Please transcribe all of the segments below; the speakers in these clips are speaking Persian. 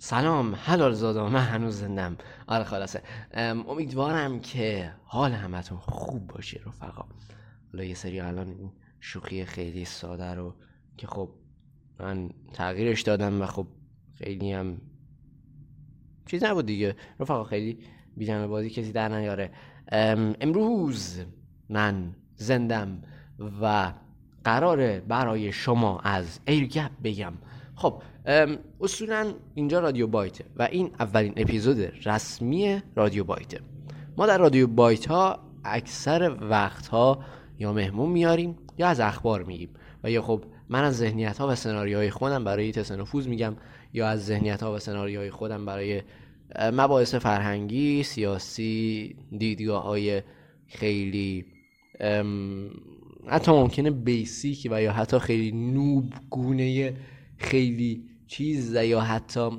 سلام حلال زادا من هنوز زندم آره خلاصه. امیدوارم که حال همتون خوب باشه رفقا. حالا یه سری الان این شوخی خیلی ساده رو که خب من تغییرش دادم و خب خیلی هم چیز نبود دیگه. رفقا خیلی بیجمه بازی کسی در نیاره. امروز من زندم و قراره برای شما از ایرگپ بگم. خب اصولا اینجا رادیو بایته و این اولین اپیزود رسمی رادیو بایته. ما در رادیو بایت ها اکثر وقت ها یا مهمون میاریم یا از اخبار میگیم. و یا خب من از ذهنیت ها و سناریوهای خودم برای تسنفوز میگم یا از ذهنیت ها و سناریوهای خودم برای مباحث فرهنگی سیاسی دیدگاه های خیلی حتی ممکنه بیسیک و یا حتی خیلی نوب گونه خیلی چیز یا حتی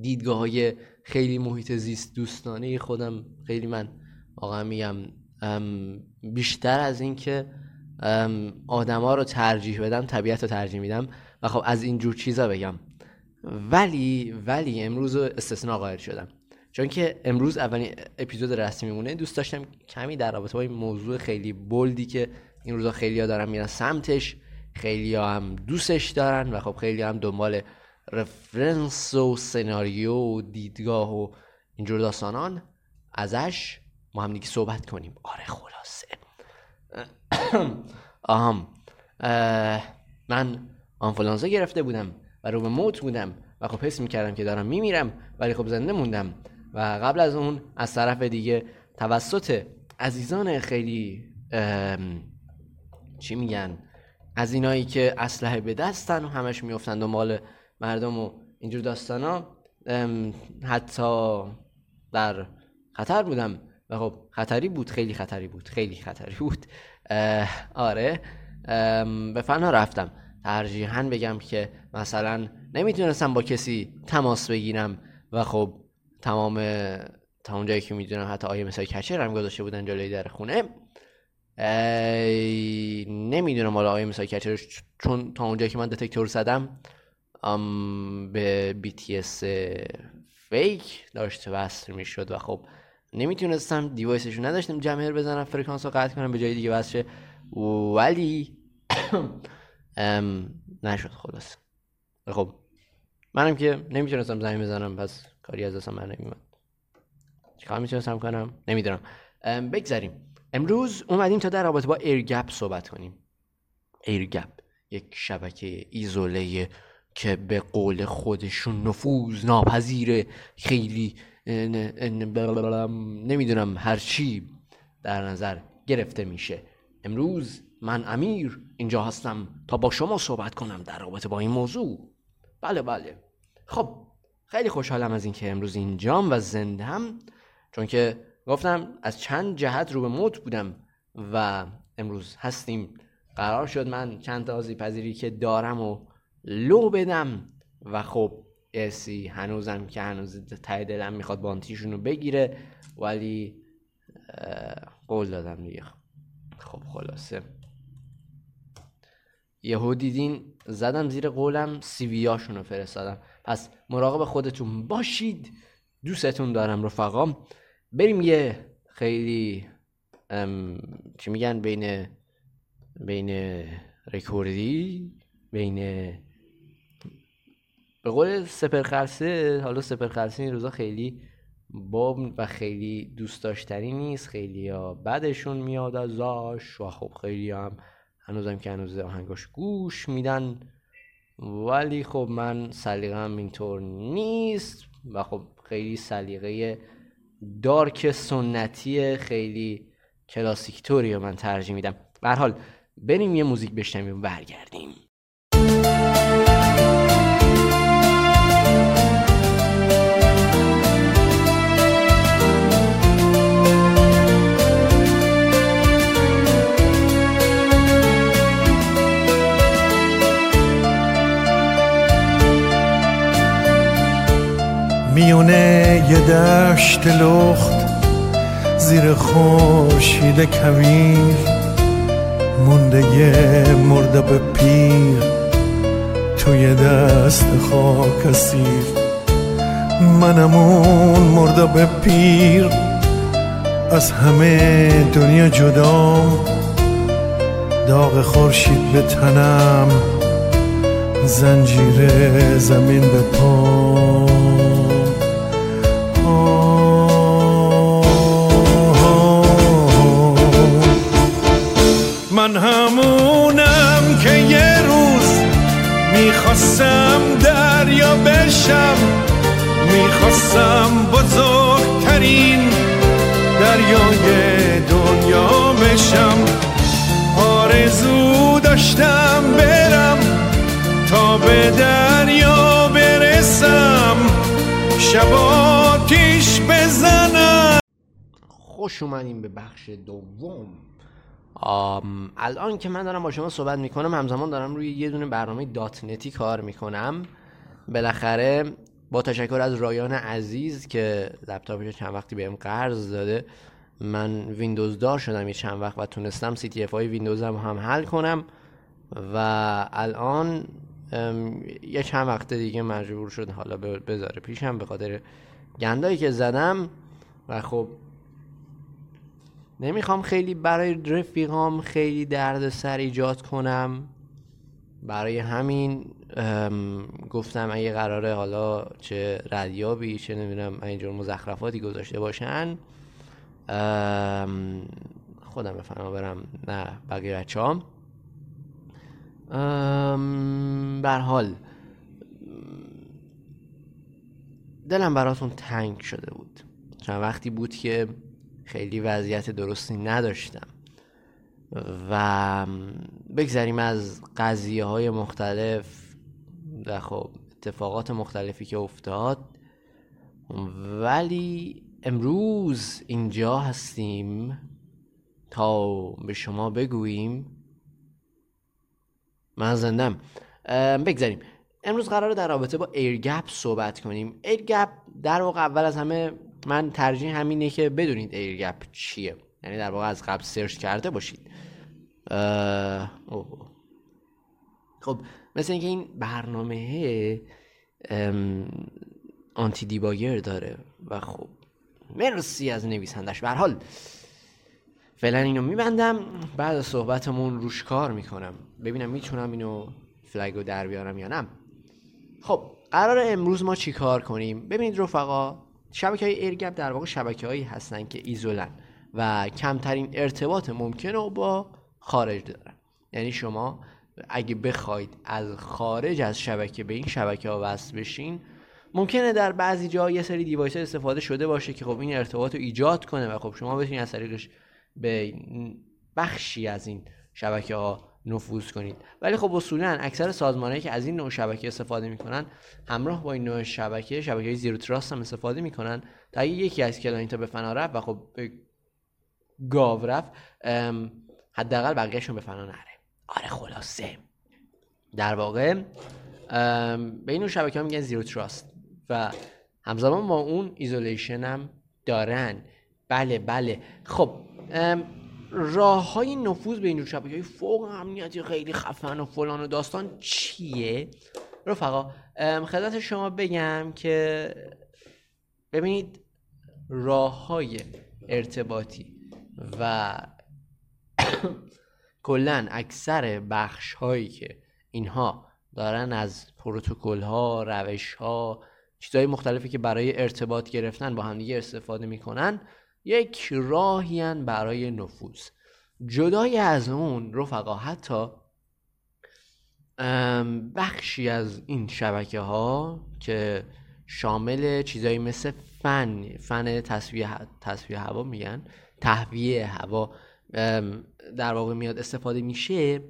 دیدگاه های خیلی محیط زیست دوستانه خودم خیلی من واقعا میگم بیشتر از اینکه آدما رو ترجیح بدم طبیعت رو ترجیح میدم و خب از اینجور چیزا بگم. ولی ولی امروز استثناء قائل شدم. چون که امروز اولین اپیزود رسمی میمونه دوست داشتم کمی در رابطه با این موضوع خیلی بولدی که این روزا خیلی ها دارن میرن سمتش خیلی هم دوستش دارن و خب خیلی هم دنبال رفرنس و سناریو و دیدگاه و اینجور داستانان. ازش ما هم دیگه صحبت کنیم. آره خلاصه. آهم من آنفلانزا گرفته بودم و رو به موت بودم و خب حس می‌کردم که دارم میمیرم ولی خب زنده موندم و قبل از اون از طرف دیگه توسط عزیزان خیلی چی میگن؟ از اینایی که اسلحه به دستن و همش میفتن دنبال مردم و اینجور داستانا حتی در خطر بودم و خب خطری بود خیلی خطری بود خیلی خطری بود. آره. به فنا رفتم. ترجیحاً بگم که مثلا نمی‌تونستم با کسی تماس بگیرم و خب تمام تا اونجایی که می‌دونم حتی آیه مثال کچر هم گذاشته بودن جلوی در خونه. نمی‌دونم حالا آیا مثال کچر چون تا اونجایی که من دتکتور زدم به BTS فیک داشت وصل می‌شد و خب نمی‌تونستم دیوایسشو نداشتم جمعر بزنم فرکانس رو قطع کنم به جای دیگه وصل ولی نشد خلاص. خب منم که نمی‌تونستم زنگ بزنم پس کاری از دستم من نمیمد چیکار می‌تونستم کنم؟ نمی‌دونم. بگذاریم. امروز اومدیم تا در رابطه با ایرگپ صحبت کنیم. ایرگپ یک شبکه ایزوله که به قول خودشون نفوذ ناپذیر خیلی نمی‌دونم هر چی در نظر گرفته میشه. امروز من امیر اینجا هستم تا با شما صحبت کنم در رابطه با این موضوع. بله بله. خب خیلی خوشحالم از اینکه امروز اینجام و زندم چون که گفتم از چند جهت رو به موت بودم و امروز هستیم. قرار شد من چند تا پذیری که دارم و لو بدم و خب اسی هنوزم که هنوز ته دلم می‌خواد بانتیشون رو بگیره ولی قول دادم دیگه. خب خلاصه. یهو دیدین زدم زیر قولم سیویاشون رو فرستادم. پس مراقب خودتون باشید دوستتون دارم رفقام. بریم یه خیلی چی میگن بین بین رکوردی بین به قول سپرخرسه حالا سپرخرسه این روزا خیلی باب و خیلی دوست داشتنی نیست خیلی ها بدشون میاد ازاش و خب خیلی هم هنوزم که هنوز آهنگاش گوش میدن. ولی خب من سلیقه اینطور نیست و خب خیلی سلیقه دارک سنتی خیلی کلاسیک توری من ترجیح میدم. به حال بریم یه موزیک بشنویم برگردیم. میونه یه دشت لخت زیر خورشید کویر مونده یه مرده به پیر توی دست خاک اسیر. منم اون مرده پیر از همه دنیا جدام داغ خورشید به تنم زنجیر زمین به پام من همونم که یه روز می‌خواستم دریا بشم. می‌خواستم بزرگترین دریای دنیا بشم. آرزو داشتم برم تا به دریا برسم. شباتیش بزنم. خوش اومدیم به بخش دوم. الان که من دارم با شما صحبت می‌کنم همزمان دارم روی یه دونه برنامه دات نتی کار می‌کنم. بالاخره با تشکر از رایان عزیز که لپتاپش چند وقتی بهم قرض داده من ویندوز دار شدم یه چند وقت و تونستم سی تی های ویندوزم هم حل کنم و الان یه چند وقت دیگه مجبور شد حالا بذاره پیشم به خاطر گندایی که زدم. و خب نمی‌خوام خیلی برای رفیقام خیلی درد سر ایجاد کنم. برای همین گفتم اگه قراره حالا چه ردیابی چه نمی‌دونم اینجور مزخرفاتی گذاشته باشن خودم بفرما برم. نه بقیه بچه هم حال دلم براتون تنگ شده بود. چند وقتی بود که خیلی وضعیت درستی نداشتم. و بگذریم از قضیه های مختلف و خب اتفاقات مختلفی که افتاد. ولی امروز اینجا هستیم تا به شما بگوییم. من زندم. بگذاریم امروز قرار در رابطه با air gap صحبت کنیم. air gap در واقع اول از همه من ترجیح همینه که بدونید air gap چیه. یعنی در واقع از قبل search کرده باشید. اوه. خب مثل اینکه این برنامه آنتی دیباگر داره و خب مرسی از نویسندش. به حال فعلا اینو میبندم. بعد صحبتمون روش کار می‌کنم. ببینم می‌تونم اینو فلگو در بیارم یا نه. خب قرار امروز ما چی کار کنیم؟ ببینید رفقا شبکه های ایرگپ در واقع شبکه هایی هستن که ایزولن و کمترین ارتباط ممکن رو با خارج دارن. یعنی شما اگه بخواید از خارج از شبکه به این شبکه ها وصل بشین ممکنه در بعضی جا یه سری device استفاده شده باشه که خب این ارتباط رو ایجاد کنه و خب شما بتونید از طریقش به بخشی از این شبکه ها نفوذ کنید. ولی خب اصولا اکثر سازمانهایی که از این نوع شبکه استفاده می‌کنن همراه با این نوع شبکه شبکه های zero trust هم استفاده می‌کنن تا یکی از client به فنا رفت و خب به گا رفت حداقل بقیهشون به فنا نره. آره خلاصه. در واقع به این شبکه ها میگن zero trust و همزمان با اون isolation هم دارن. بله بله. خب راه های نفوذ به اینجور شبکه های فوق امنیتی خیلی خفن و فلان و داستان چیه؟ رفقا خدمت شما بگم که ببینید راه های ارتباطی و کلا اکثر بخش هایی که اینها دارن از پروتکل ها روش ها چیزهای مختلفی که برای ارتباط گرفتن با همدیگه استفاده می‌کنن یک راهی برای نفوذ. جدای از اون رفقا حتی بخشی از این شبکه ها که شامل چیزایی مثل فن فن تصویه, تصویه هوا میگن تهویه هوا در واقع میاد استفاده میشه.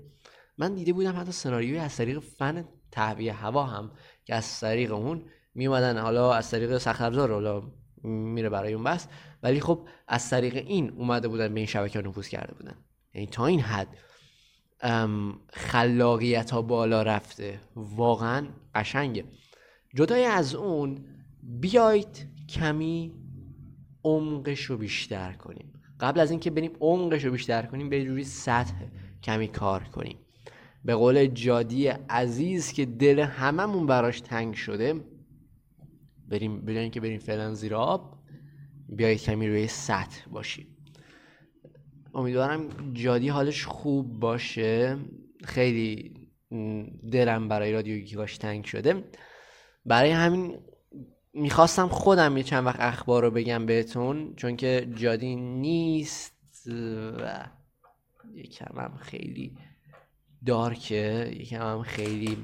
من دیده بودم حتی سناریوی از طریق فن تهویه هوا هم که از طریق اون میومدن حالا از طریق سخت حالا میره برای اون بس ولی خب از طریق این اومده بودن به این شبکه نفوذ کرده بودن. یعنی تا این حد خلاقیت ها بالا رفته. واقعا قشنگه. جدای از اون بیایید کمی عمقش رو بیشتر کنیم. قبل از اینکه بریم عمقش رو بیشتر کنیم به جوری سطح کمی کار کنیم. به قول جادی عزیز که دل هممون براش تنگ شده بریم بدون که بریم فعلا زیر آب بیایید کمی روی سطح باشیم امیدوارم جادی حالش خوب باشه. خیلی دلم برای رادیو گیگاش تنگ شده. برای همین می‌خواستم خودم یه چند وقت اخبار رو بگم بهتون چون که جادی نیست و یکم هم خیلی دارکه یکم هم خیلی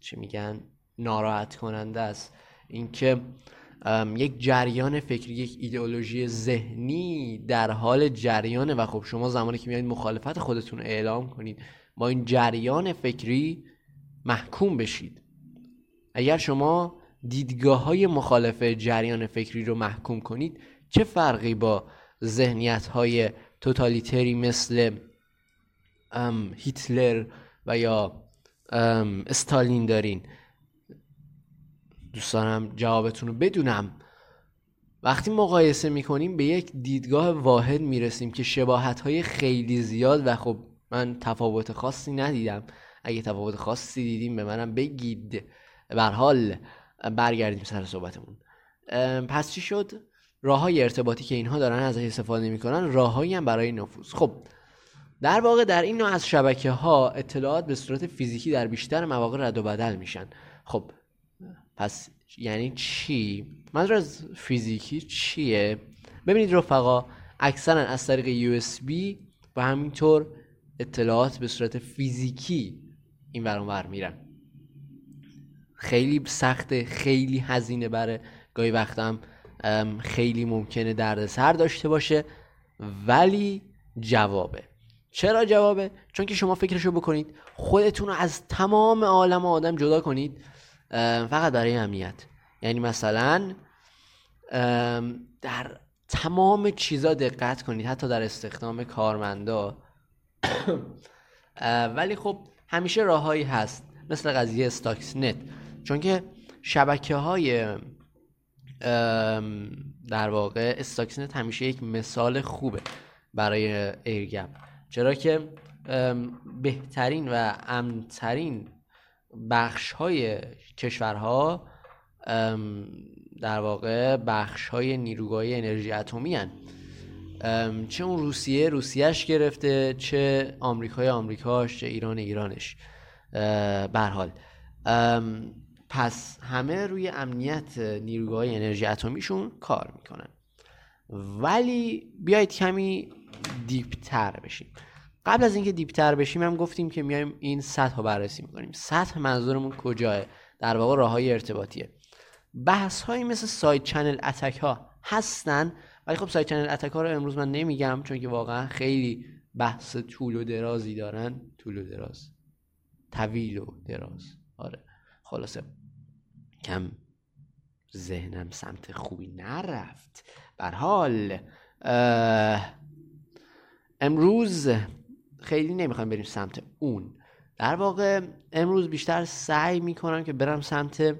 چی میگن ناراحت کننده است. اینکه یک جریان فکری یک ایدئولوژی ذهنی در حال جریانه و خب شما زمانی که میایید مخالفت خودتون اعلام کنید با این جریان فکری محکوم بشید. اگر شما دیدگاه های مخالف جریان فکری رو محکوم کنید چه فرقی با ذهنیت های توتالیتری مثل هیتلر و یا استالین دارین؟ دوست دارم جوابتون رو بدونم. وقتی مقایسه می‌کنیم به یک دیدگاه واحد می‌رسیم که شباهت های خیلی زیاد و خب من تفاوت خاصی ندیدم. اگه تفاوت خاصی دیدیم به منم بگید. بر حال برگردیم سر صحبتمون. پس چی شد؟ راه های ارتباطی که اینها دارن ازش استفاده می‌کنن راههایی هم برای نفوذ. خب در واقع در این نوع از شبکه ها اطلاعات به صورت فیزیکی در بیشتر مواقع رد و بدل میشن. خب پس یعنی چی؟ منظور از فیزیکی چیه؟ ببینید رفقا اکثرا از طریق USB و همینطور اطلاعات به صورت فیزیکی این ور میرن. خیلی سخته خیلی هزینه بره. گاهی وقتم خیلی ممکنه دردسر داشته باشه ولی جوابه. چرا جوابه؟ چون که شما فکرشو بکنید خودتون رو از تمام عالم آدم جدا کنید. فقط برای امنیت. یعنی مثلا در تمام چیزا دقت کنید حتی در استخدام کارمندا. ولی خب همیشه راههایی هست مثل قضیه Stuxnet چون که شبکه های در واقع Stuxnet همیشه یک مثال خوبه برای air gap چرا که بهترین و امنترین بخش های کشورها در واقع بخش های نیروگاه انرژی اتمی هن. چه اون روسیه روسیهش گرفته چه آمریکای آمریکاش چه ایران ایرانش. حال. پس همه روی امنیت نیروگاه انرژی اتمیشون کار می‌کنن. ولی بیایید کمی deepتر بشیم. قبل از اینکه deepتر بشیم هم گفتیم که میایم این سطح رو بررسی می‌کنیم. سطح منظورمون کجاه؟ در واقع راه های ارتباطیه. بحث هایی مثل side channel attack ها هستن ولی خب side channel attack ها رو امروز من نمیگم چون که واقعا خیلی بحث طول و درازی دارن. طول و دراز. طویل و دراز. آره. خلاصه. کم ذهنم سمت خوبی نرفت. بر حال امروز خیلی نمی‌خوام بریم سمت اون. در واقع امروز بیشتر سعی می‌کنم که برم سمت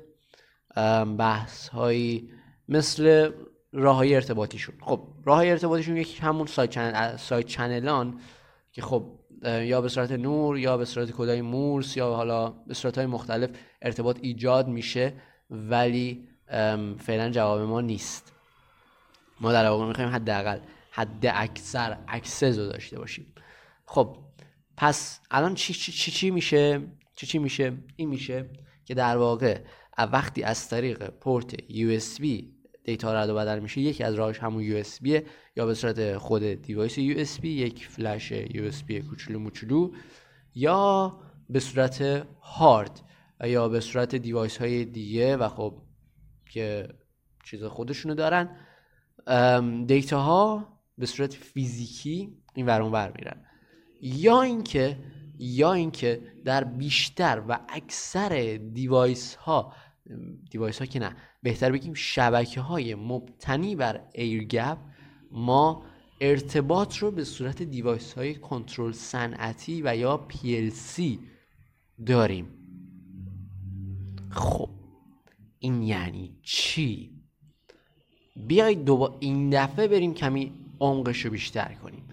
بحث هایی مثل راه های ارتباطیشون. خب راه های ارتباطیشون یکی همون سایت, چنل، سایت چنلان که خب یا به صورت نور یا به صورت کدای مورس یا حالا به صورت های مختلف ارتباط ایجاد میشه ولی فعلا جواب ما نیست. ما در واقع می‌خوایم حداقل حد اکثر access رو داشته باشیم. خب پس الان چی چی, چی, چی میشه؟ چی چی میشه؟ این میشه که در واقع وقتی از طریق port USB data رد و بدل میشه یکی از راهش همون USB یا به صورت خود device USB یک flash USB کوچولو موچولو یا به صورت هارد یا به صورت device های دیگه و خب که چیز خودشونو دارن data ها به صورت فیزیکی این ور میرن. یا اینکه یا اینکه در بیشتر و اکثر device ها device ها که نه بهتر بگیم شبکه های مبتنی بر air gap ما ارتباط رو به صورت device های کنترل صنعتی و یا PLC داریم. خب این یعنی چی؟ بیایید دوباره این دفعه بریم کمی عمقش رو بیشتر کنیم.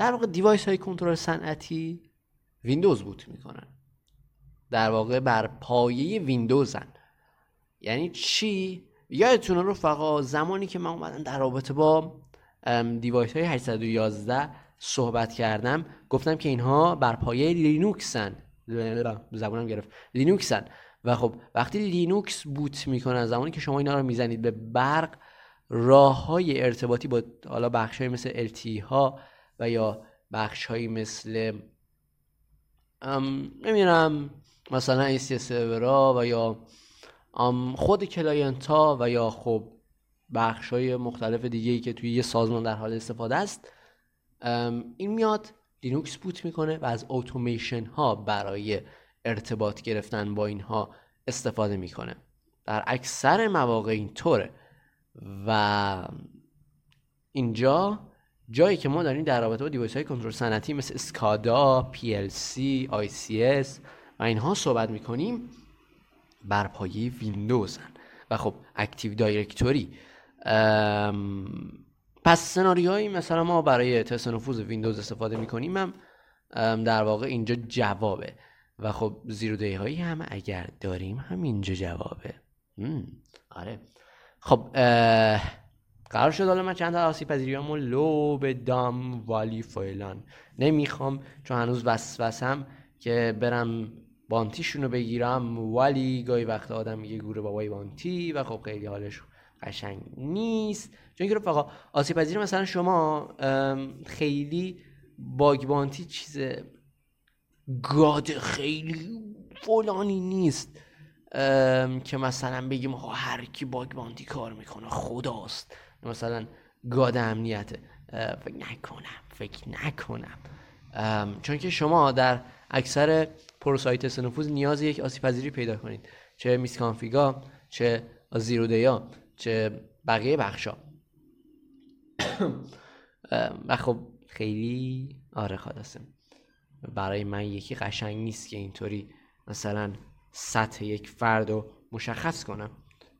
در واقع device های کنترل صنعتی Windows boot می‌کنن. در واقع بر پایه Windowsن. یعنی چی؟ یادتونه رفقا زمانی که من اومدم در رابطه با device های 811 صحبت کردم گفتم که اینها بر پایه Linuxن. زبانم گرفت. Linuxن. و خب وقتی Linux boot می‌کنن زمانی که شما اینا رو می‌زنید به برق راه های ارتباطی با حالا بخش های مثل LTE ها و یا بخش های مثل نمی‌دونم مثلا ACS سرورا و یا خود client ها و یا خب بخش های مختلف دیگه ای که توی یه سازمان در حال استفاده است. این میاد Linux boot می‌کنه و از اتوماسیون ها برای ارتباط گرفتن با اینها استفاده می‌کنه. در اکثر مواقع اینطوره. و اینجا جایی که ما داریم در رابطه با device های کنترل صنعتی مثل SCADA، PLC, ICS و اینها صحبت می‌کنیم بر پایه Windowsن و خب Active Directory. پس سناریوهایی مثلا ما برای تست نفوذ ویندوز استفاده می‌کنیم هم در واقع اینجا جوابه. و خب zero هایی هم اگر داریم هم اینجا جوابه آره. خب قرار شد حالا من چند تا آسیب پذیریامو لو بدم ولی فعلا نمی‌خوام چون هنوز وسوسم که برم بانتیشونو بگیرم. ولی گاهی وقت آدم میگه گوره بابای بانتی و خب خیلی حالش قشنگ نیست. چون که رفقا آسیب پذیر مثلا شما خیلی باگ بانتی چیز گاد خیلی فلانی نیست که مثلا بگیم هر کی باگ بانتی کار می‌کنه خداست. مثلا گاد امنیته فکر نکنم فکر نکنم. چون که شما در اکثر پروسایت نفوذ نیاز یک آسیب پذیری پیدا کنید. چه میس کانفیگا چه زیرو دیا چه بقیه بخشا و خب خیلی آره خلاصه برای من یکی قشنگ نیست که اینطوری مثلا سطح یک فرد رو مشخص کنم.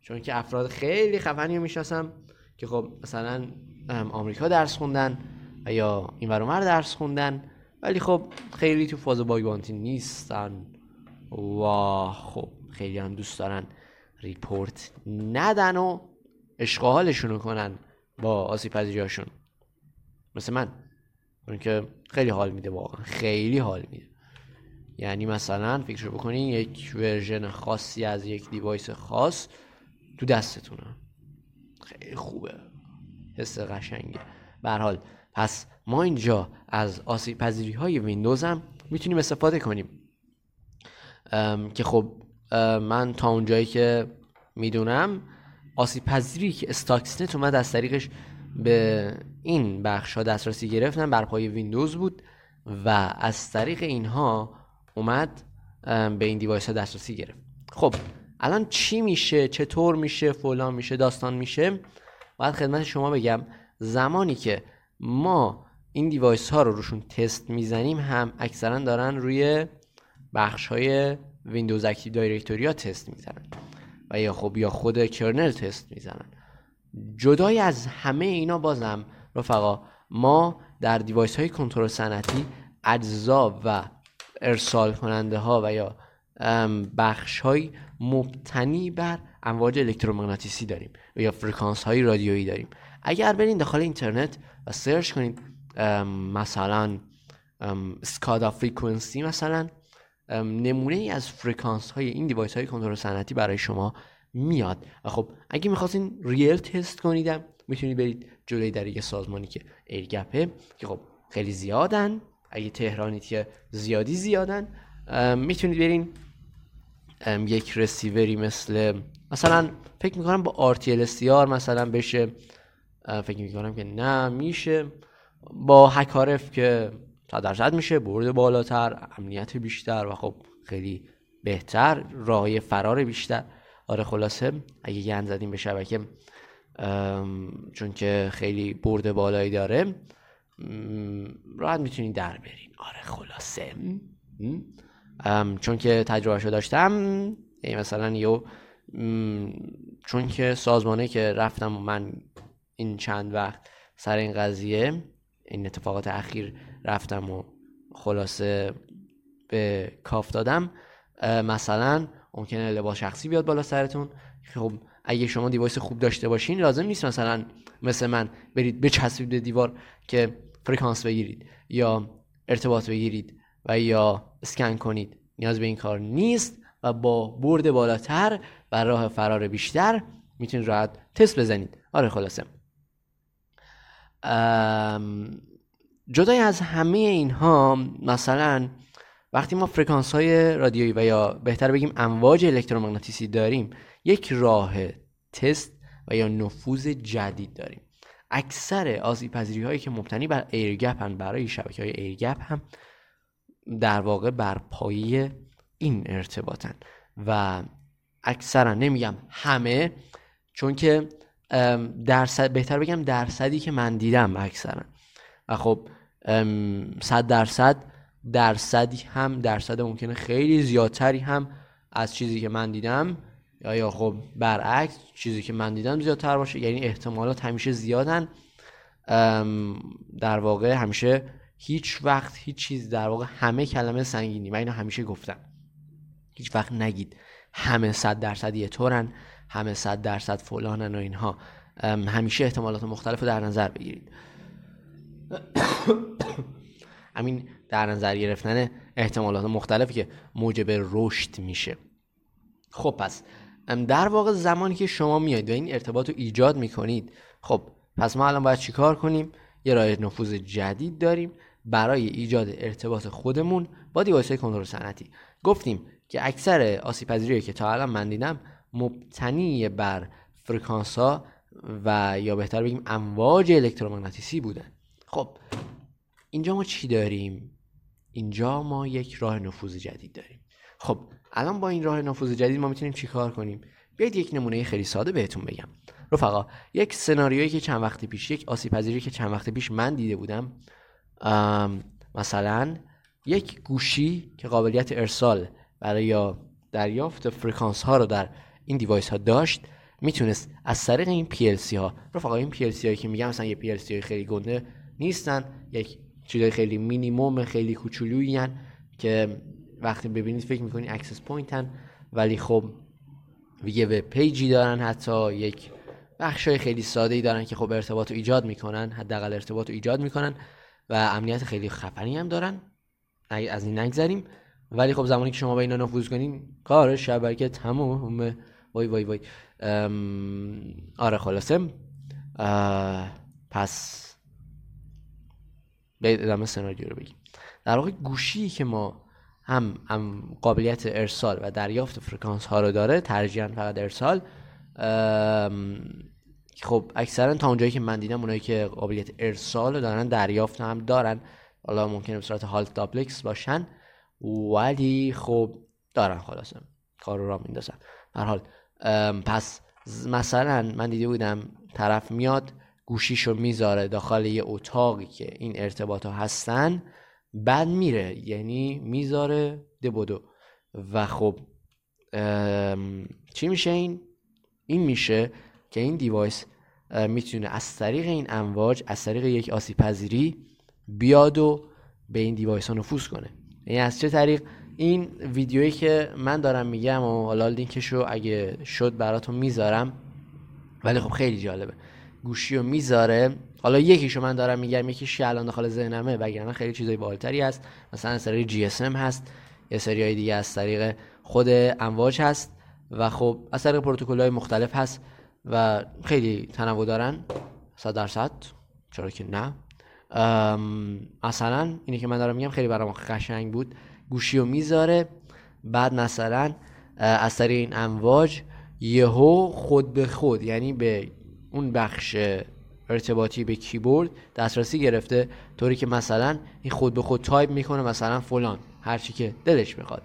چون که افراد خیلی خفنی رو می‌شناسم. که خب مثلا آمریکا درس خوندن و یا این ورمر درس خوندن ولی خب خیلی تو فاز bug bounty نیستن. و خب خیلی هم دوست دارن report ندن و عشقشون کنن با آسیب پذیریاشون مثل من چون که خیلی حال میده واقعا خیلی حال میده. یعنی مثلا فکر بکنین یک version خاصی از یک device خاص تو دستتونه. خیلی خوبه. حس قشنگه. به حال پس ما اینجا از آسیب پذیری های ویندوز هم می‌تونیم استفاده کنیم. که خب من تا اونجایی که می‌دونم آسیب پذیری که استاکسنت اومد از طریقش به این بخش ها دسترسی گرفتن بر پای ویندوز بود و از طریق اینها اومد به این device ها دسترسی گرفت. خب الان چی میشه؟ چطور میشه؟ فلان میشه؟ داستان میشه؟ باید خدمت شما بگم زمانی که ما این device ها رو روشون تست می‌زنیم هم اکثرا دارن روی بخش های Windows Active Directory ها تست می‌زنن و یا خب یا خود kernel تست می‌زنن. جدای از همه اینا بازم رفقا ما در device های کنترل صنعتی اجزا و ارسال کننده ها و یا بخش های مبتنی بر امواج الکترومغناطیسی داریم یا فرکانس های رادیویی داریم. اگر برین داخل اینترنت و سرچ کنید مثلا سکادا فریکونسی مثلا نمونه ای از فرکانس های این دیوایس های کنترل صنعتی برای شما میاد. و خب اگه می‌خواستین ریل تست کنیدم می‌تونید برید جلوی در یه سازمانی که ایرگپه که خب خیلی زیادن. اگه تهرانی که زیادی زیادن می‌تونید برین یک رسیوری مثل مثلا فکر می‌کنم با RTL مثلا بشه فکر می‌کنم که نه میشه. با هکارف که تا درصد میشه برد بالاتر امنیت بیشتر و خب خیلی بهتر راه فرار بیشتر. آره خلاصه اگه گند زدیم به شبکه چون که خیلی برد بالایی داره راحت می‌تونید در برین. آره خلاصه. چون که تجربه داشتم مثلا یو چون که سازمانه که رفتم من این چند وقت سر این قضیه این اتفاقات اخیر رفتم و خلاصه به کاف دادم مثلا ممکنه لباس شخصی بیاد بالا سرتون. خب اگه شما دیوایس خوب داشته باشین لازم نیست مثلا مثل من برید بچسبید به دیوار که فرکانس بگیرید یا ارتباط بگیرید. و یا اسکن کنید. نیاز به این کار نیست و با برد بالاتر و راه فرار بیشتر می‌تونید راحت تست بزنید. آره خلاصه. جدای از همه اینها مثلا وقتی ما فرکانس های رادیویی و یا بهتر بگیم امواج الکترومغناطیسی داریم یک راه تست و یا نفوذ جدید داریم. اکثر آسیب پذیری هایی که مبتنی بر ایرگپ هم برای شبکه های ایرگپ هم در واقع بر پایه این ارتباطن. و اکثرا نمیگم همه چون که درصد بهتر بگم درصدی که من دیدم اکثرا. و خب صد درصد درصدی هم درصد ممکنه خیلی زیادتری هم از چیزی که من دیدم. یا یا خب برعکس چیزی که من دیدم زیادتر باشه. یعنی احتمالات همیشه زیادن. در واقع همیشه هیچ وقت هیچ چیز در واقع همه کلمه سنگینی. من اینو همیشه گفتم. هیچ وقت نگید. همه صد درصد یه طورن همه صد درصد فلانن و اینها. همیشه احتمالات مختلف رو در نظر بگیرید. همین در نظر گرفتن احتمالات مختلفی که موجب رشد میشه. خب پس در واقع زمانی که شما میاید و این ارتباط رو ایجاد می‌کنید خب پس ما الان باید چیکار کنیم؟ یه راه نفوذ جدید داریم. برای ایجاد ارتباط خودمون با دیوایس های کنترل صنعتی. گفتیم که اکثر آسیب که تا الان من دیدم مبتنی بر فرکانس ها و یا بهتر بگیم امواج الکترومغناطیسی بودن. خب اینجا ما چی داریم؟ اینجا ما یک راه نفوذ جدید داریم. خب الان با این راه نفوذ جدید ما می‌تونیم چیکار کنیم؟ بیاید یک نمونه خیلی ساده بهتون بگم. رفقا یک سناریویی که چند وقت پیش یک آسیب پذیری که چند وقت پیش من دیده بودم مثلا یک گوشی که قابلیت ارسال برای دریافت فرکانس ها رو در این دیوایس ها داشت می‌تونست از طریق این PLC ها رفقا این PLC هایی که میگم مثلا یه PLC های خیلی گنده نیستن یک چیزای خیلی مینیموم خیلی کوچولویی که وقتی ببینید فکر می‌کنید اکسس پوینتن ولی خب یه وب پیجی دارن حتی یک بخشای خیلی ساده ای دارن که خب ارتباط رو ایجاد می‌کنن حداقل ارتباط رو ایجاد می‌کنن. و امنیت خیلی خفنی هم دارن. از این نگذریم. ولی خب زمانی که شما به اینا نفوذ کنین کار شبکه تموم وای وای وای. آره خلاصه. پس به ادامه سناریو رو بگیم. در واقع گوشی که ما هم, هم قابلیت ارسال و دریافت فرکانس ها رو داره ترجیحاً فقط ارسال خب اکثرا تا اونجایی که من دیدم اونایی که قابلیت ارسال دارن دریافت هم دارن. حالا ممکنه به صورت هالت داپلکس باشن ولی خب دارن خلاصه. کار رو را میندازن. در حال پس مثلا من دیده بودم طرف میاد گوشیشو می‌ذاره داخل یه اتاقی که این ارتباط ها هستن بعد میره یعنی می‌ذاره دبودو و خب چی میشه این؟ این میشه که این دیوایس می‌تونه از طریق این امواج از طریق یک آسیب پذیری بیاد و به این دیوایس ها نفوذ کنه. یعنی از چه طریق؟ این ویدیویی که من دارم میگم و حالا لینکشو اگه شد براتون می‌ذارم. ولی خب خیلی جالبه. گوشی رو می‌ذاره. حالا یکیشو من دارم میگم یکیش الان داخل ذهنمه وگرنه خیلی چیزای بالتری هست. مثلا از طریق جی ام هست. یه سری های دیگه از طریق خود امواج هست. و خب از طریق پروتکل های مختلف هست. و خیلی تنوع دارن صد درصد چرا که نه. مثلا اینی که من دارم میگم خیلی برام قشنگ بود. گوشی رو می‌ذاره بعد مثلا از این امواج یهو خود به خود یعنی به اون بخش ارتباطی به کیبورد دسترسی گرفته طوری که مثلا این خود به خود تایپ می‌کنه مثلا فلان هرچی که دلش می‌خواد.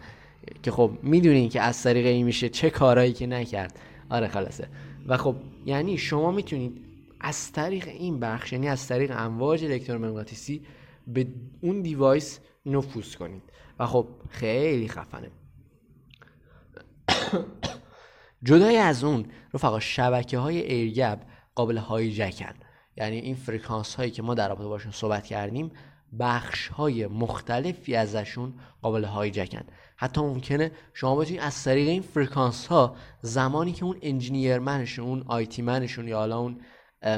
که خب می‌دونین که از طریق این میشه چه کارهایی که نکرد. آره خلاصه. و خب یعنی شما می‌تونید از طریق این بخش یعنی از طریق امواج الکترومغناطیسی به اون دیوایس نفوذ کنید. و خب خیلی خفنه. جدای از اون رفقا شبکه های ایرگب قابل هایجکن. یعنی این فرکانس هایی که ما در رابطه باشون صحبت کردیم بخش های مختلفی ازشون قابل هایجکن. حتی ممکنه شما بتونید از طریق این فرکانس ها زمانی که اون انجینیر منشون اون آیتی منشون یا حالا اون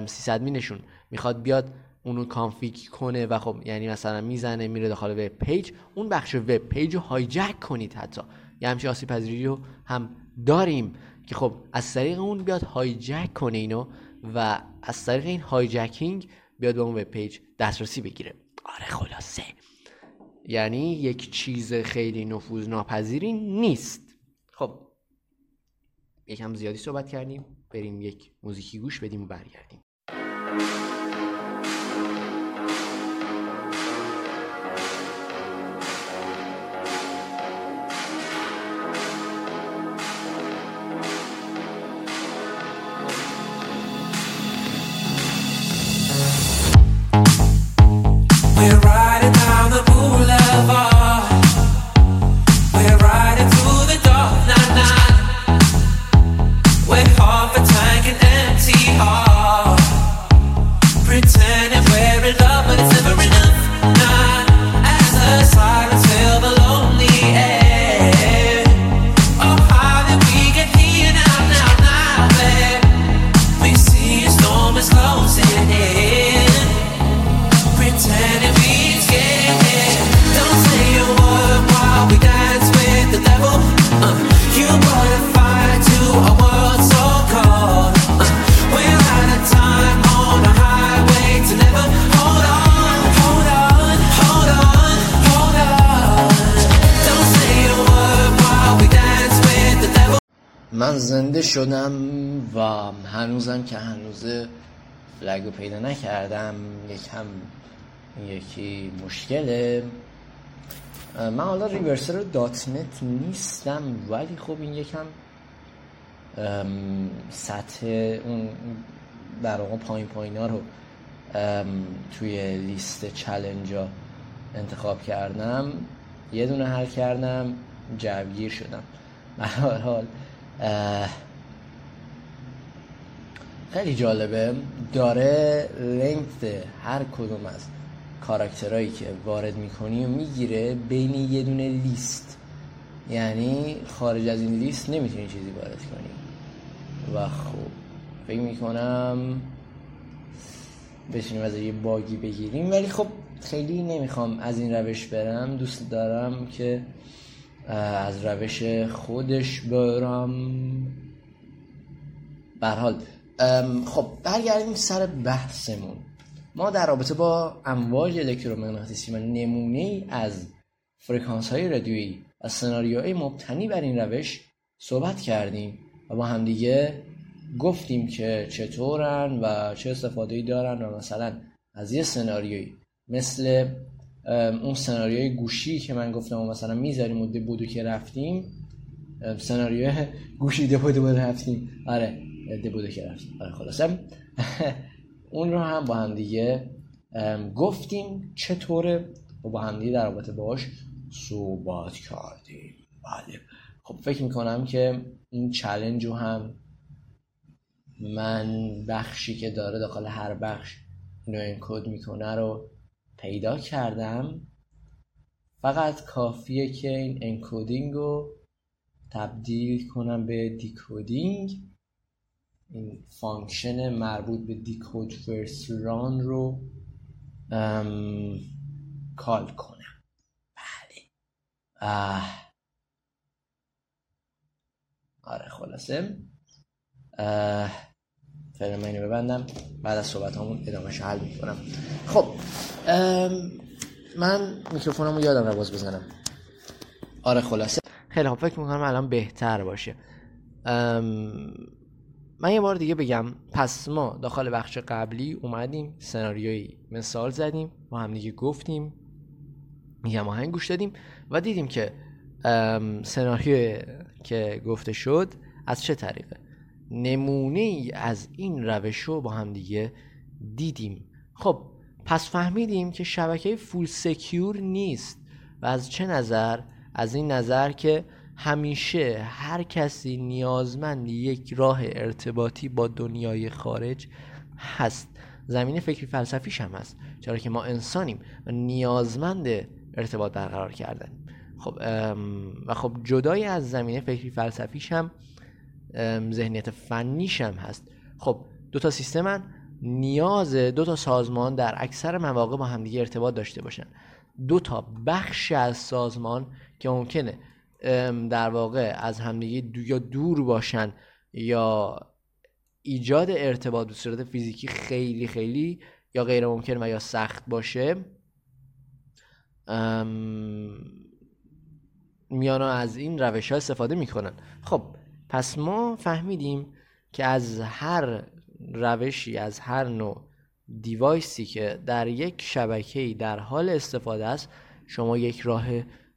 300 مینشون می‌خواد بیاد اونو کانفیگ کنه و خب یعنی مثلا می‌زنه میره داخل وب پیج اون بخش وب پیج رو هایجک کنید حتی. یه همچین آسیب پذیری رو هم داریم که خب از طریق اون بیاد هایجک کنه اینو و از طریق این هایجکینگ بیاد به اون وب پیج دسترسی بگیره. آره خلاصه. یعنی یک چیز خیلی نفوذ ناپذیری نیست. خب یکم زیادی صحبت کردیم بریم یک موزیکی گوش بدیم و برگردیم. شدم و هنوزم که هنوز فلگ رو پیدا نکردم. یکم یکی مشکله. من حالا ریورسر دات نت نیستم ولی خب این یکم سطح اون در واقع پایین پایین ها رو توی لیست چلنج ها انتخاب کردم. یه دونه حل کردم جوگیر شدم. به حال خیلی جالبه. داره لنگت هر کدوم از کاراکترهایی که وارد می‌کنی و می‌گیره بین یه دونه لیست. یعنی خارج از این لیست نمی‌تونی چیزی وارد کنی. و خب فکر می‌کنم بتونیم از یه باگی بگیریم. ولی خب خیلی نمی‌خوام از این روش برم. دوست دارم که از روش خودش برم. به هر حال ام، خب برگردیم سر بحثمون. ما در رابطه با امواج الکترومغناطیسی و نمونه از فرکانس های رادیویی و سناریوهای مبتنی بر این روش صحبت کردیم و با همدیگه گفتیم که چطورن و چه استفاده دارن و مثلا از یه سناریویی مثل اون سناریوی گوشی که من گفتم و مثلا می‌ذاریم و بودو که رفتیم سناریوی گوشی دپو رفتیم. آره. دپو که رفتیم. آره خلاصه اون رو هم با هم دیگه گفتیم چطوره. و با هم دیگه در رابطه باش صحبت کردیم. بله. خب فکر می‌کنم که این چلنج رو هم من بخشی که داره داخل هر بخش اینو انکود می‌کنه رو پیدا کردم. فقط کافیه که این انکودینگ رو تبدیل کنم به دیکودینگ این فانکشن مربوط به دیکود فرست ران رو کال کنم. بله. آره خلاصه. اه، فعلا من اینو ببندم. بعد از صحبت همون ادامهش حل می‌کنم. خب. من میکروفونم رو یادم رو باز بزنم. آره خلاصه. خیلی خب فکر می‌کنم الان بهتر باشه. من یه بار دیگه بگم پس ما داخل بخش قبلی اومدیم سناریویی مثال زدیم با هم دیگه گفتیم یه آهنگ گوش دادیم و دیدیم که سناریوی که گفته شد از چه طریقه. نمونه ای از این روش رو با هم دیگه دیدیم. خب پس فهمیدیم که شبکه فول سکیور نیست و از چه نظر؟ از این نظر که همیشه هر کسی نیازمند یک راه ارتباطی با دنیای خارج هست. زمینه فکری فلسفیش هم هست چرا که ما انسانیم و نیازمند ارتباط برقرار کردن. خب و خب جدای از زمینه فکری فلسفیش هم ذهنیت فنیش هم هست. خب دو تا سیستمن نیاز دو تا سازمان در اکثر مواقع با همدیگه ارتباط داشته باشن. دو تا بخش از سازمان که ممکنه در واقع از همدیگه دو یا دور باشن یا ایجاد ارتباط به صورت فیزیکی خیلی خیلی یا غیر ممکن و یا سخت باشه. ام، میان از این روش ها استفاده می‌کنن. خب پس ما فهمیدیم که از هر روشی از هر نوع دیوایسی که در یک شبکه‌ای در حال استفاده است شما یک راه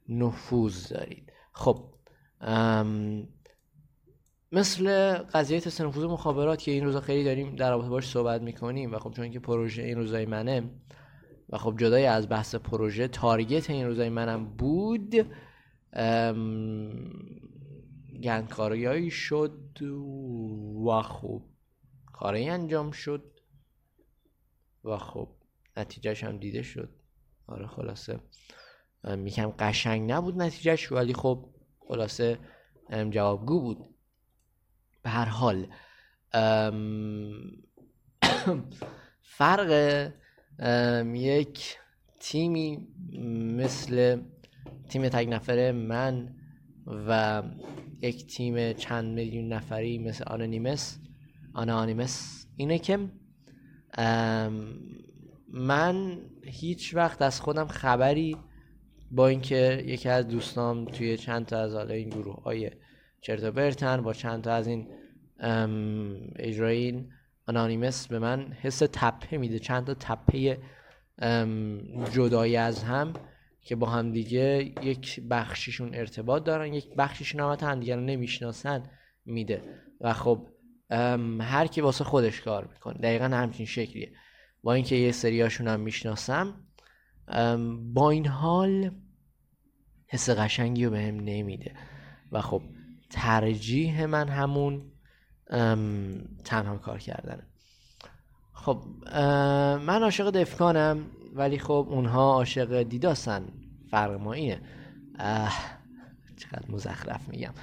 نفوذ دارید. خب مثل قضیه تست نفوذ مخابرات که این روزا خیلی داریم در رابطه باش صحبت می‌کنیم و خب چون که پروژه این روزای منه و خب جدای از بحث پروژه تارگت این روزای منم بود گندکاریایی شد و خب کاری انجام شد و خب نتیجهش هم دیده شد. آره خلاصه. ام، یکم قشنگ نبود نتیجهش ولی خب خلاصه جوابگو بود. به هر حال فرق یک تیمی مثل تیم تک نفره من و یک تیم چند میلیون نفری مثل آنانیمس اینه که من هیچ وقت از خودم خبری با اینکه یکی از دوستام توی چند تا از حالا این گروه های چرت و پرتن با چند تا از این اجرایین آنانیمس به من حس تپه میده چند تا تپه جدایی از هم که با هم دیگه یک بخشیشون ارتباط دارن یک بخشیشون هم حتی همدیگه رو نمی‌شناسن میده. و خب هر کی واسه خودش کار می‌کنه. دقیقا همچین شکلیه. با اینکه یه سریاشون هم می‌شناسم با این حال حس قشنگی رو بهم نمیده. و خب ترجیح من همون تنها کار کردنه. خب من عاشق دفکانم ولی خب اونها عاشق دیداسن. فرق ما اینه. چقدر مزخرف میگم.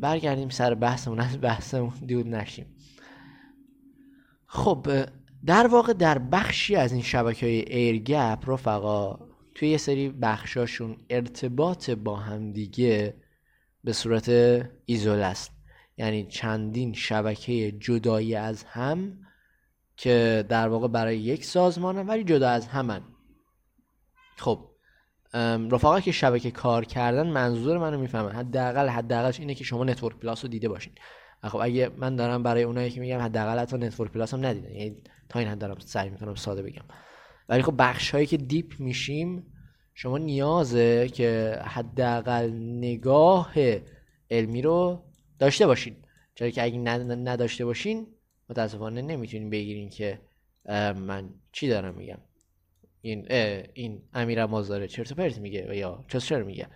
برگردیم سر بحثمون از بحثمون دود نشیم. خب در واقع در بخشی از این شبکه های ایرگپ رفقا توی یه سری بخشاشون ارتباط با هم دیگه به صورت ایزوله است. یعنی چندین شبکه جدایی از هم که در واقع برای یک سازمانن ولی جدا از همن. خب رفقا که شبکه کار کردن منظور منو می‌فهمن حداقل حداقلش اینه که شما نتورک پلاس رو دیده باشین. خب اگه من دارم برای اونایی که میگم حداقل حتی نتورک پلاس هم ندیدن. یعنی تا این دارم سعی می‌کنم ساده بگم. ولی خب بخش هایی که دیپ میشیم شما نیازه که حداقل نگاه علمی رو داشته باشین. چرا که اگه ند- نداشته باشین متاسفانه نمی‌تونین بگیرین که من چی دارم میگم. این این امیر مازداره چرت و پرت میگه و یا چسچر میگه.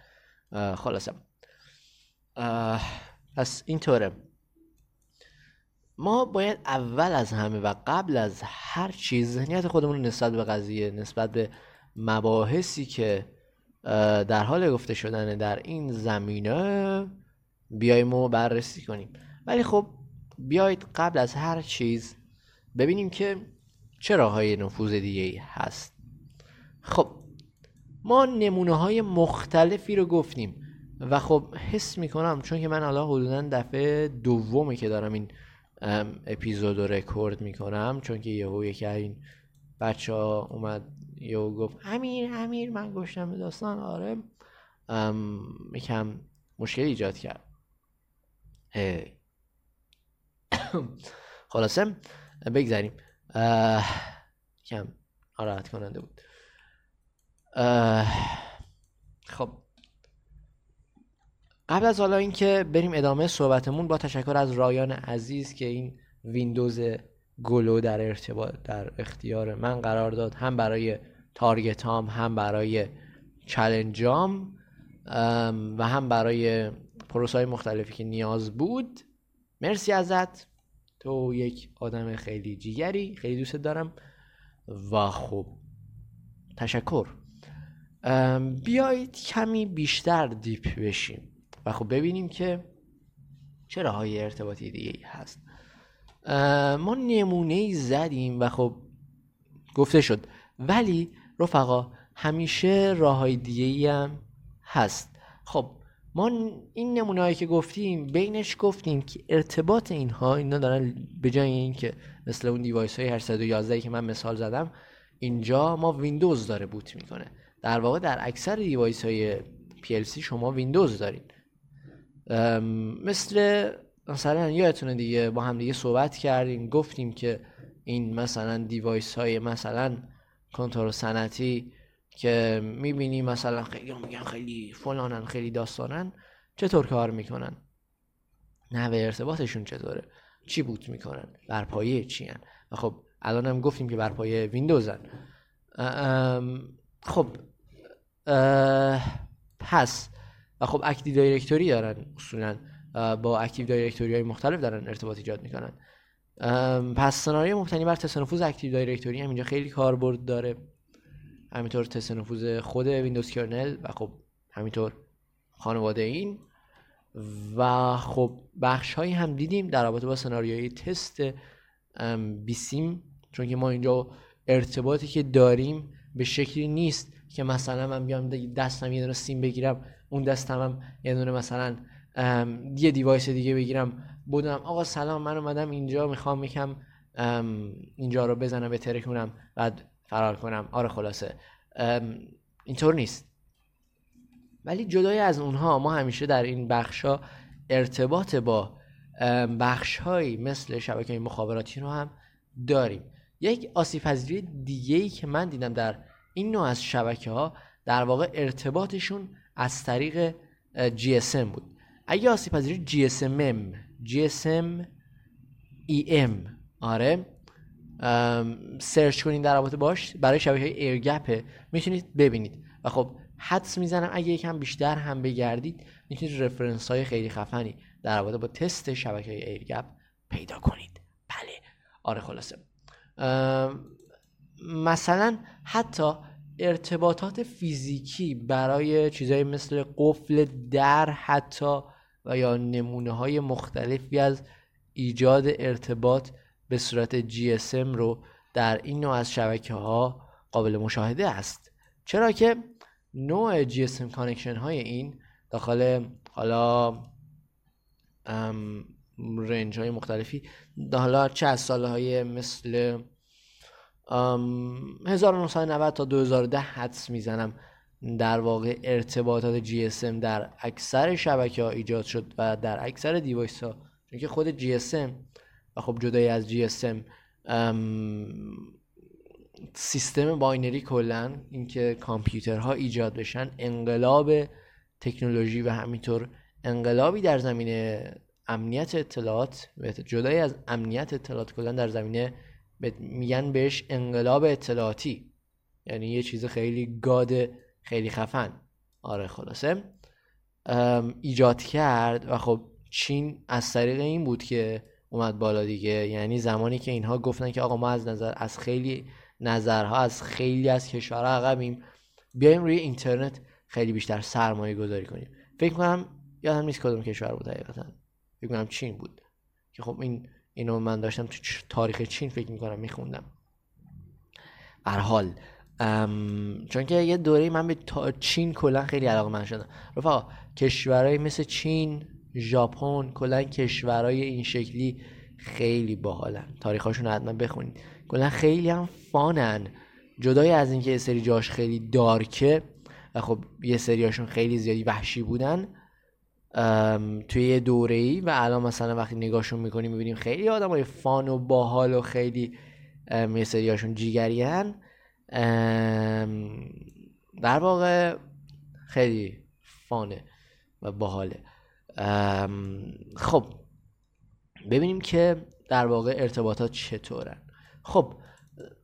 اه، پس اینطوره. ما باید اول از همه و قبل از هر چیز ذهنیت خودمون نسبت به قضیه نسبت به مباحثی که در حال گفته شدن در این زمینه بیایم و بررسی کنیم. ولی خب بیایید قبل از هر چیز ببینیم که چه راههای نفوذ دیگه ای هست. خب ما نمونه های مختلفی رو گفتیم و خب حس می‌کنم چون که من حالا حدودا دفعه دومه که دارم این اپیزود رو رکورد می‌کنم چون که یهو یکی این بچه اومد یهو گفت امیر امیر. من گشتم به داستان. آره. یکم مشکل ایجاد کرد. خلاصه بگذاریم کم ناراحت کننده بود. خب. قبل از حالا اینکه بریم ادامه صحبتمون با تشکر از رایان عزیز که این ویندوز گلو در ارتباط در اختیار من قرار داد. هم برای تارگتام هم برای چلنجام ام، و هم برروس های مختلفی که نیاز بود. مرسی ازت. تو یک آدم خیلی جیگری. خیلی دوست دارم. و خب تشکر. بیایید کمی بیشتر دیپ بشیم. و خب ببینیم که چه راههای ارتباطی دیگه ای هست. ما نمونه ای زدیم و خب گفته شد. ولی رفقا همیشه راه های دیگه ای هم هست. خب ما این نمونه هایی که گفتیم بینش گفتیم که ارتباط اینها اینا دارن به جای اینکه مثل اون device های 811 که من مثال زدم اینجا ما ویندوز داره boot می‌کنه. در واقع در اکثر device های PLC شما ویندوز دارین. مثل مثلا یادتونه دیگه با هم دیگه صحبت کردیم گفتیم که این مثلا device های مثلا کنترل سنتی که می‌بینی مثلا خیلی میگن خیلی فلانن خیلی داستانن چطور کار می‌کنن؟ نحوه ارتباطشون چطوره؟ چی boot می‌کنن؟ بر پایه چی هن؟ و خب الان هم گفتیم که بر پایه ویندوزن خب پس و خب Active Directory دارن اصولا با Active Directory های مختلف دارن ارتباط ایجاد می‌کنن. پس سناریو مبتنی بر تست نفوذ Active Directory هم اینجا خیلی کاربرد داره. همینطور تست نفوذ خود ویندوز kernel و خب همینطور خانواده این. و خب بخش هایی هم دیدیم در رابطه با سناریوی تست بیسیم. چون که ما اینجا ارتباطی که داریم به شکلی نیست. که مثلا من بیام دستم یه دونه سیم بگیرم اون دستم هم یه دونه مثلا یه دیوایس دیگه بگیرم بودم آقا سلام من اومدم اینجا می‌خوام یکم اینجا رو بزنم به ترکونم بعد فرار کنم. آره خلاصه. اینطور نیست. ولی جدای از اونها ما همیشه در این بخشا ارتباط با بخش هایی مثل شبکه مخابراتی رو هم داریم. یک آسیب پذیری دیگه ای که من دیدم در این نوع از شبکه ها در واقع ارتباطشون از طریق GSM بود. اگه آسیب پذیری GSMM GSM EM آره. سرچ کنید در رابطه باش برای شبکه ایرگپه می‌تونید ببینید. و خب حدس می‌زنم اگه یکم بیشتر هم بگردید می‌تونید رفرنس های خیلی خفنی در رابطه با تست شبکه ایرگپ پیدا کنید. بله. آره خلاصه. مثلا حتی ارتباطات فیزیکی برای چیزایی مثل قفل در حتی و یا نمونه های مختلفی از ایجاد ارتباط به صورت GSM رو در این نوع از شبکه ها قابل مشاهده است. چرا که نوع GSM connection های این داخل حالا range های مختلفی حالا چه از سال های مثل 1990 تا 2010 حدس می‌زنم در واقع ارتباطات GSM در اکثر شبکه ها ایجاد شد و در اکثر device ها چون که خود GSM و خب جدای از GSM ام، سیستم binary کلا اینکه کامپیوترها ایجاد بشن انقلاب تکنولوژی و همینطور انقلابی در زمینه امنیت اطلاعات جدای از امنیت اطلاعات کلا در زمینه میگن بهش انقلاب اطلاعاتی. یعنی یه چیز خیلی god خیلی خفن. آره خلاصه. ایجاد کرد و خب چین از طریق این بود که اومد بالا دیگه. یعنی زمانی که اینها گفتن که آقا ما از نظر از خیلی نظرها از خیلی از کشورها عقبیم بیایم روی اینترنت خیلی بیشتر سرمایه گذاری کنیم. فکر کنم یادم نیست کدوم کشور بود حقیقتا. فکر کنم چین بود. که خب این اینو من داشتم تو تاریخ چین فکر می‌کنم میخوندم. هر حال چون که یه دوره من به چین کلا خیلی علاقه من شدم. رفقا کشورهای مثل چین ژاپن کلا کشورهای این شکلی خیلی باحالن. تاریخاشون حتما بخونید. کلا خیلی هم فانن. جدای از اینکه یه سری جاش خیلی دارکه و خب یه سریاشون خیلی زیادی وحشی بودن توی یه دوره ای و الان مثلا وقتی نگاهشون می‌کنیم می‌بینیم خیلی آدم های فان و باحال و خیلی ام، یه سریاشون جیگری هن ام، در واقع خیلی fun ه و باحاله. خب ببینیم که در واقع ارتباطات چطورن. خب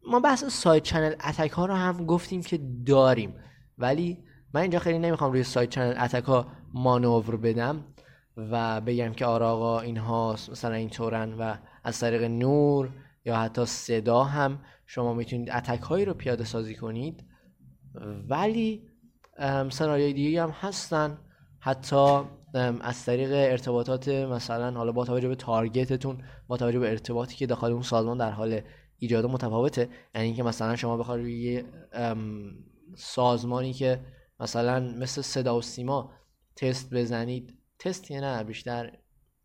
ما بحث side channel attack ها رو هم گفتیم که داریم ولی من اینجا خیلی نمی‌خوام روی side channel attack ها مانور بدم و بگم که آره آقا اینها مثلا اینطورن و از طریق نور یا حتی صدا هم شما می‌تونید اتک هایی رو پیاده سازی کنید. ولی سناریوی دیگه هم هستن. حتی از طریق ارتباطات مثلا حالا با توجه به تارگتتون با توجه به ارتباطی که داخل اون سازمان در حال ایجاد متفاوته. یعنی اینکه مثلا شما بخواید روی سازمانی که مثلا مثل صدا و سیما تست بزنید. تست یه نه بیشتر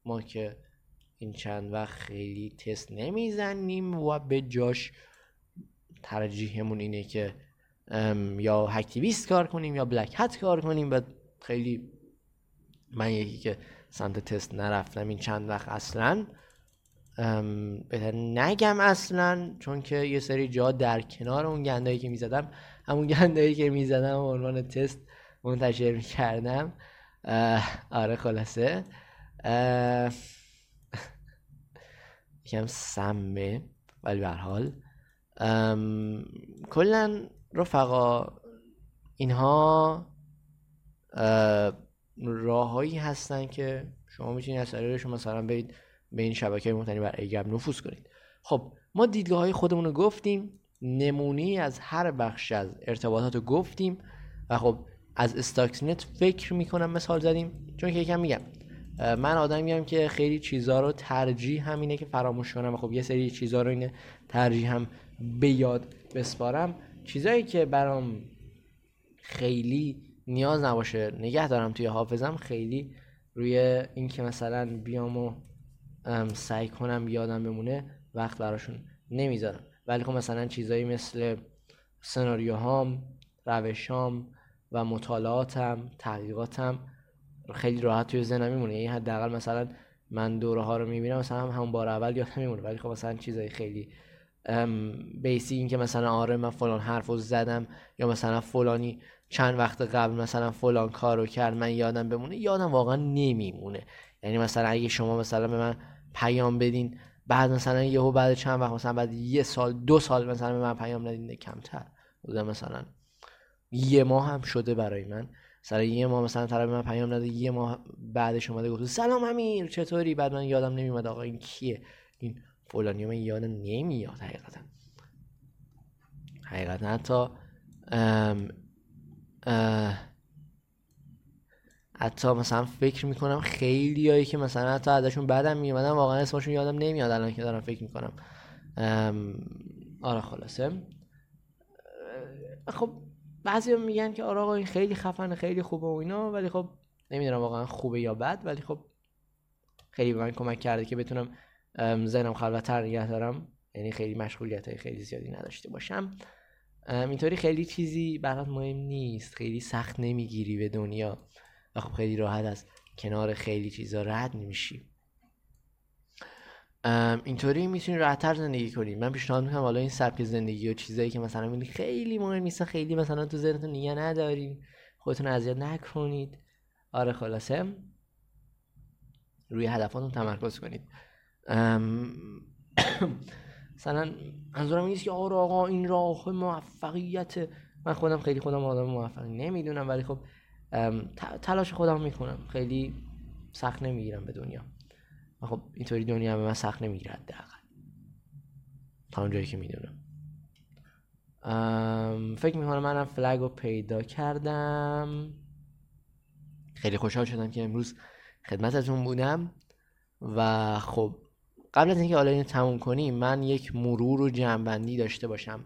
ما که این چند وقت خیلی تست نمی‌زنیم و به جاش ترجیحمون اینه که یا هکتیویست کار کنیم یا بلک هت کار کنیم. و خیلی من یکی که سمت تست نرفتم این چند وقت اصلا بهتر نگم اصلا چون که یه سری جا در کنار اون گندایی که می‌زدم همون گندایی که می‌زدم عنوان تست منتشر می‌کردم. آره خلاصه. یکم سمه ولی به حال. کلا رفقا اینها راههایی هستن که شما می‌تونید از طریقشون مثلا برید به این شبکه مختلف بر ایگب نفوذ کنید. خب ما دیدگاه های خودمون رو گفتیم. نمونه از هر بخش از ارتباطات رو گفتیم و خب از استاکسنت فکر می‌کنم مثال زدیم چون که یکم میگم من آدمیم که خیلی چیزها رو ترجیح همینه که فراموش کنم و خب یه سری چیزها رو اینه ترجیح هم به یاد بسپارم. چیزایی که برام خیلی نیاز نباشه نگه دارم توی حافظم خیلی روی اینکه مثلا بیام و سعی کنم یادم بمونه وقت براشون نمی‌ذارم. ولی خب مثلا چیزایی مثل سناریوهام روشام و مطالعاتم تحقیقاتم خیلی راحت توی ذهنم میمونه. یعنی حداقل مثلا من دوره ها رو می‌بینم مثلا هم همون بار اول یادم میمونه. ولی خب مثلا چیزای خیلی بیسی این که مثلا آره من فلان حرف رو زدم یا مثلا فلانی چند وقت قبل مثلا فلان کار رو کرد من یادم بمونه یادم واقعا نمیمونه. یعنی مثلا اگه شما مثلا به من پیام بدین بعد مثلا یهو بعد چند وقت مثلا بعد یه سال دو سال مثلا به من پیام ندین کمتر. بوده مثلا یه ماه هم شده برای من. سر یه ماه مثلا طرف من پیام نده یه ماه بعدش اومده گفت سلام امیر چطوری؟ بعد من یادم نمیومد آقا این کیه؟ این فلانی من یادم نمیاد حقیقتا. حقیقتا حتی حتی مثلا فکر می‌کنم خیلی هایی که مثلا حتی ازشون بعدم میومدم واقعا اسمشون یادم نمیاد الان که دارم فکر می‌کنم. آره خلاصه. خب بعضی هم میگن که آره این خیلی خفنه خیلی خوبه و اینا ولی خب نمی‌دونم واقعا خوبه یا بد ولی خب خیلی به من کمک کرده که بتونم ذهنم خلوتتر نگه دارم. یعنی خیلی مشغولیت های خیلی زیادی نداشته باشم. اینطوری خیلی چیزی برات مهم نیست. خیلی سخت نمی‌گیری به دنیا. خب خیلی راحت از کنار خیلی چیزا رد نمیشی اینطوری می‌تونی راحتتر زندگی کنی. من پیشنهاد می‌کنم حالا این سبک زندگی و چیزایی که مثلا می‌بینی خیلی مهم نیست خیلی مثلا تو ذهنتون نگه ندارین خودتون اذیت نکنید. آره خلاصه. روی هدفاتون تمرکز کنید. مثلا منظورم نیست که آره آقا این راه موفقیت. من خودم خیلی خودم آدم موفقی نمی‌دونم ولی خب تلاش خودم می‌کنم. خیلی سخت نمی‌گیرم به دنیا. و خب اینطوری دنیا به من سخت نمی‌گیره حداقل. تا اونجایی که می‌دونم. فکر می‌کنم منم فلگ رو پیدا کردم. خیلی خوشحال شدم که امروز خدمتتون بودم. و خب قبل از اینکه حالا اینو تموم کنیم من یک مرور و جنبندی داشته باشم.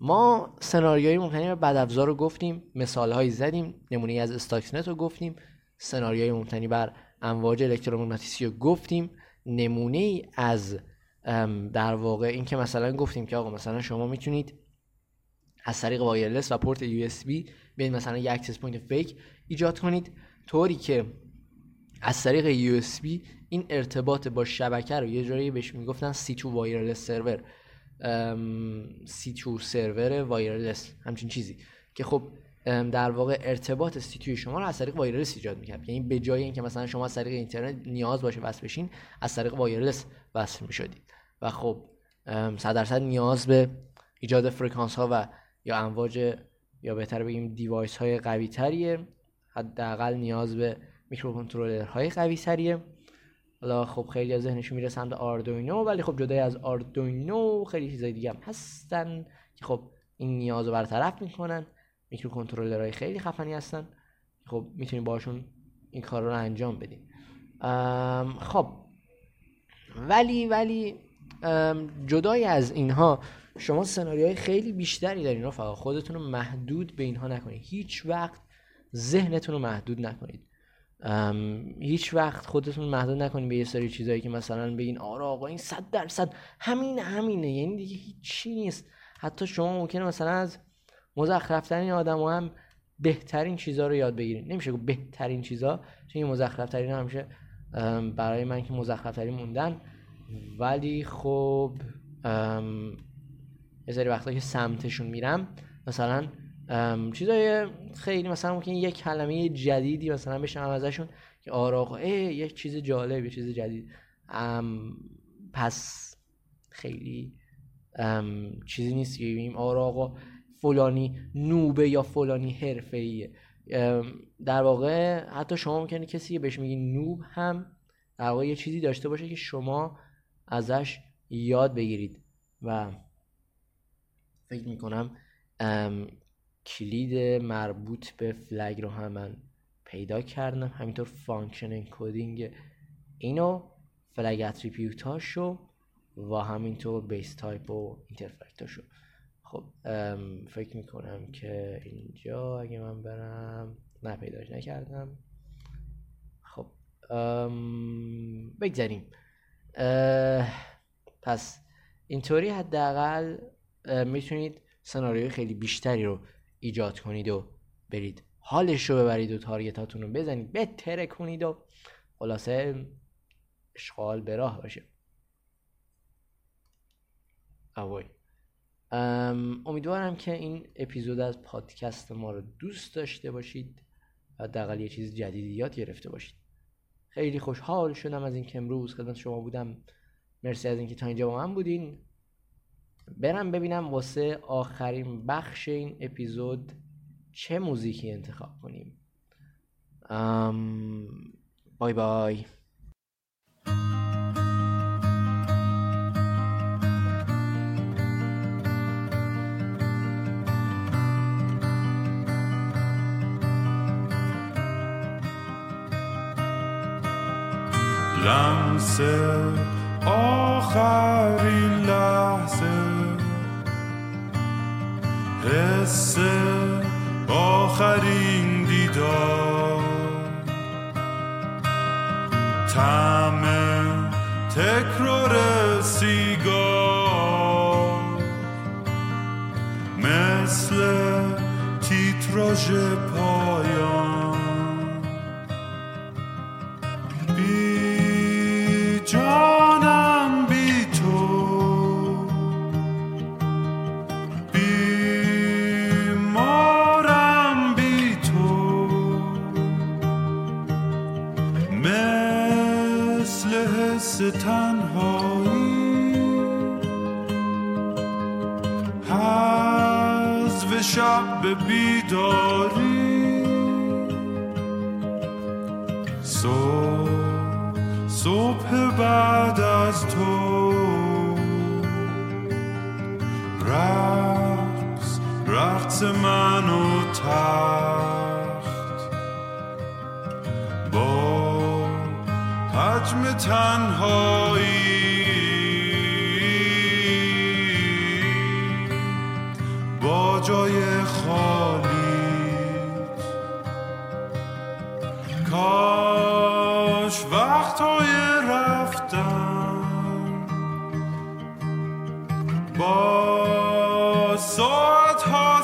ما سناریوهای ممکنی بد افزار رو گفتیم مثال هایی زدیم نمونه از استاکسنت رو گفتیم سناریوهای ممکنی بر امواج الکترومغناطیسی رو گفتیم نمونه ای از در واقع این که مثلا گفتیم که آقا مثلا شما می‌تونید از طریق wireless و پورت USB بیاین مثلا یک access point fake ایجاد کنید. طوری که از طریق USB این ارتباط با شبکه رو یه جوری بهش می‌گفتن سی تو وایرلس سرور. C2 server wireless همچین چیزی. که خب در واقع ارتباط C2 شما رو از طریق wireless ایجاد می‌کرد. یعنی به جای اینکه مثلا شما از طریق اینترنت نیاز باشه وصل بشین از طریق wireless وصل می‌شدید. و خب صد درصد نیاز به ایجاد فرکانس ها و یا امواج یا بهتر بگیم device های قوی تریه حداقل نیاز به میکروکنترلرهای قوی تریه حالا خب خیلی از ذهنشون میره سمت آردوینو ولی خب جدای از آردوینو خیلی چیزای دیگه هم هستن که خب این نیاز رو برطرف می‌کنن. میکروکنترلرهای خیلی خفنی هستن. خب می‌تونیم باشون این کار رو انجام بدیم. خب. ولی ولی جدای از اینها شما سناریوهای خیلی بیشتری دارین رفقا. خودتون رو محدود به اینها نکنید هیچ وقت ذهنتون رو محدود نکنید. هیچ وقت خودتون محدود نکنید به یه سری چیزایی که مثلا بگین آره آقا این صد درصد همین همینه. یعنی دیگه هیچی نیست. حتی شما ممکنه مثلا از مزخرفترین آدم هم بهترین چیزها رو یاد بگیرین نمیشه گفت بهترین چیزها چون این مزخرفترین همیشه برای من که مزخرفترین موندن. ولی خب یه سری وقتا که سمتشون میرم مثلا چیزای خیلی مثلا ممکن یه کلمه جدیدی مثلا بشنوم ازشون که آقا اه، یه چیز جالب یه چیز جدید. ام، پس خیلی چیزی نیست که بگیم آره آقا فلانی نوبه یا فلانی حرفه‌ایه. در واقع حتی شما ممکنه کسی که بهش میگی نوب هم در واقع یه چیزی داشته باشه که شما ازش یاد بگیرید. و فکر می‌کنم کلید مربوط به فلگ رو هم من پیدا کردم. همینطور function encoding اینو flag attribute اشو و همینطور base type و interface اشو خب ام، فکر می‌کنم که اینجا اگه من برم نه پیداش نکردم. خب بگذاریم. پس اینطوری حداقل می‌تونید سناریوی خیلی بیشتری رو ایجاد کنید و برید حالش رو ببرید و تارگتاتون رو بزنید. بتره کنید و خلاصه اشغال به راه باشه. اوای ام، امیدوارم که این اپیزود از پادکست ما رو دوست داشته باشید و حداقل یه چیز جدیدی یاد گرفته باشید. خیلی خوشحال شدم از اینکه امروز خدمت شما بودم. مرسی از اینکه تا اینجا با من بودین. برم ببینم واسه آخرین بخش این اپیزود چه موزیکی انتخاب کنیم. ام، بای بای. لمس آخرین حس آخرین دیدار. طعم تکرار سیگار. مثل تیتراژ پایان. شب به بیداری. صبح صبح بعد از تو. رقص رقص من و تخت. با حجم تنهایی جای خالیت کاش وقتهای رفتن با ساعت ها